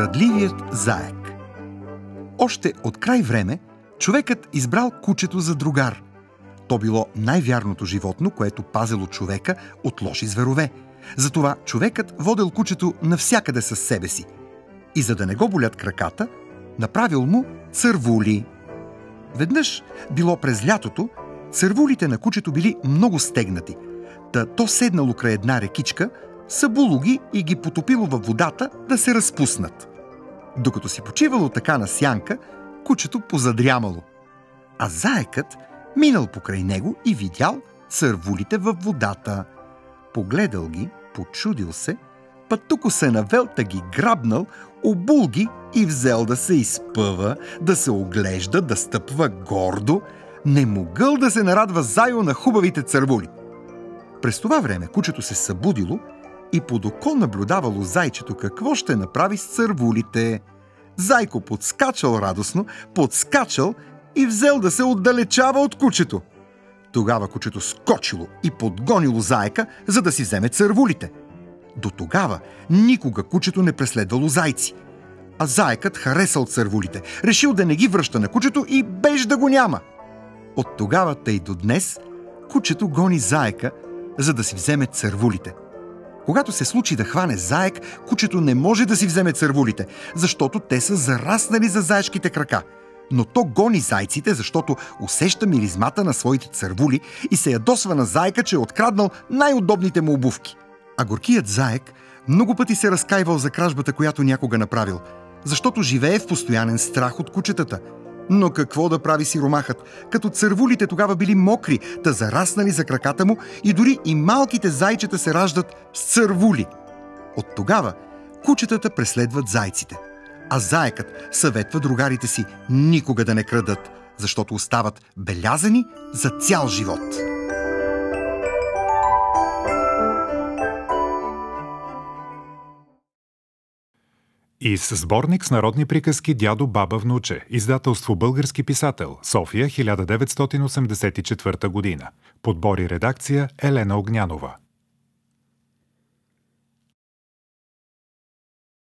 Крадливият заек Още от край време човекът избрал кучето за другар. То било най-вярното животно, което пазило човека от лоши зверове. Затова човекът водел кучето навсякъде със себе си. И за да не го болят краката, направил му цървули. Веднъж, било през лятото, цървулите на кучето били много стегнати. Та то седнало край една рекичка, събуло ги и ги потопило във водата да се разпуснат. Докато си почивало така на сянка, кучето позадрямало. А заекът минал покрай него и видял цървулите във водата. Погледал ги, почудил се, пътуко се навел, та ги грабнал, обул ги и взел да се изпъва, да се оглежда, да стъпва гордо, не могъл да се нарадва зайо на хубавите цървули. През това време кучето се събудило и под око наблюдавало зайчето какво ще направи с цървулите. Зайко подскачал радостно, подскачал и взел да се отдалечава от кучето. Тогава кучето скочило и подгонило заека, за да си вземе цървулите. До тогава никога кучето не преследвало зайци. А заекът харесал цървулите, решил да не ги връща на кучето и беж да го няма. От тогава тъй до днес кучето гони заека, за да си вземе цървулите – когато се случи да хване заек, кучето не може да си вземе цървулите, защото те са зараснали за заешките крака. Но то гони зайците, защото усеща миризмата на своите цървули и се ядосва на заека, че е откраднал най-удобните му обувки. А горкият заек много пъти се разкайвал за кражбата, която някога направил, защото живее в постоянен страх от кучетата – но какво да прави сиромахът, като цървулите тогава били мокри, та зараснали за краката му и дори и малките зайчета се раждат с цървули. От тогава кучетата преследват зайците, а заекът съветва другарите си никога да не крадат, защото остават белязани за цял живот. И с сборник с народни приказки Дядо, баба, внуче. Издателство Български писател. София, 1984 година. Подбор и редакция Елена Огнянова.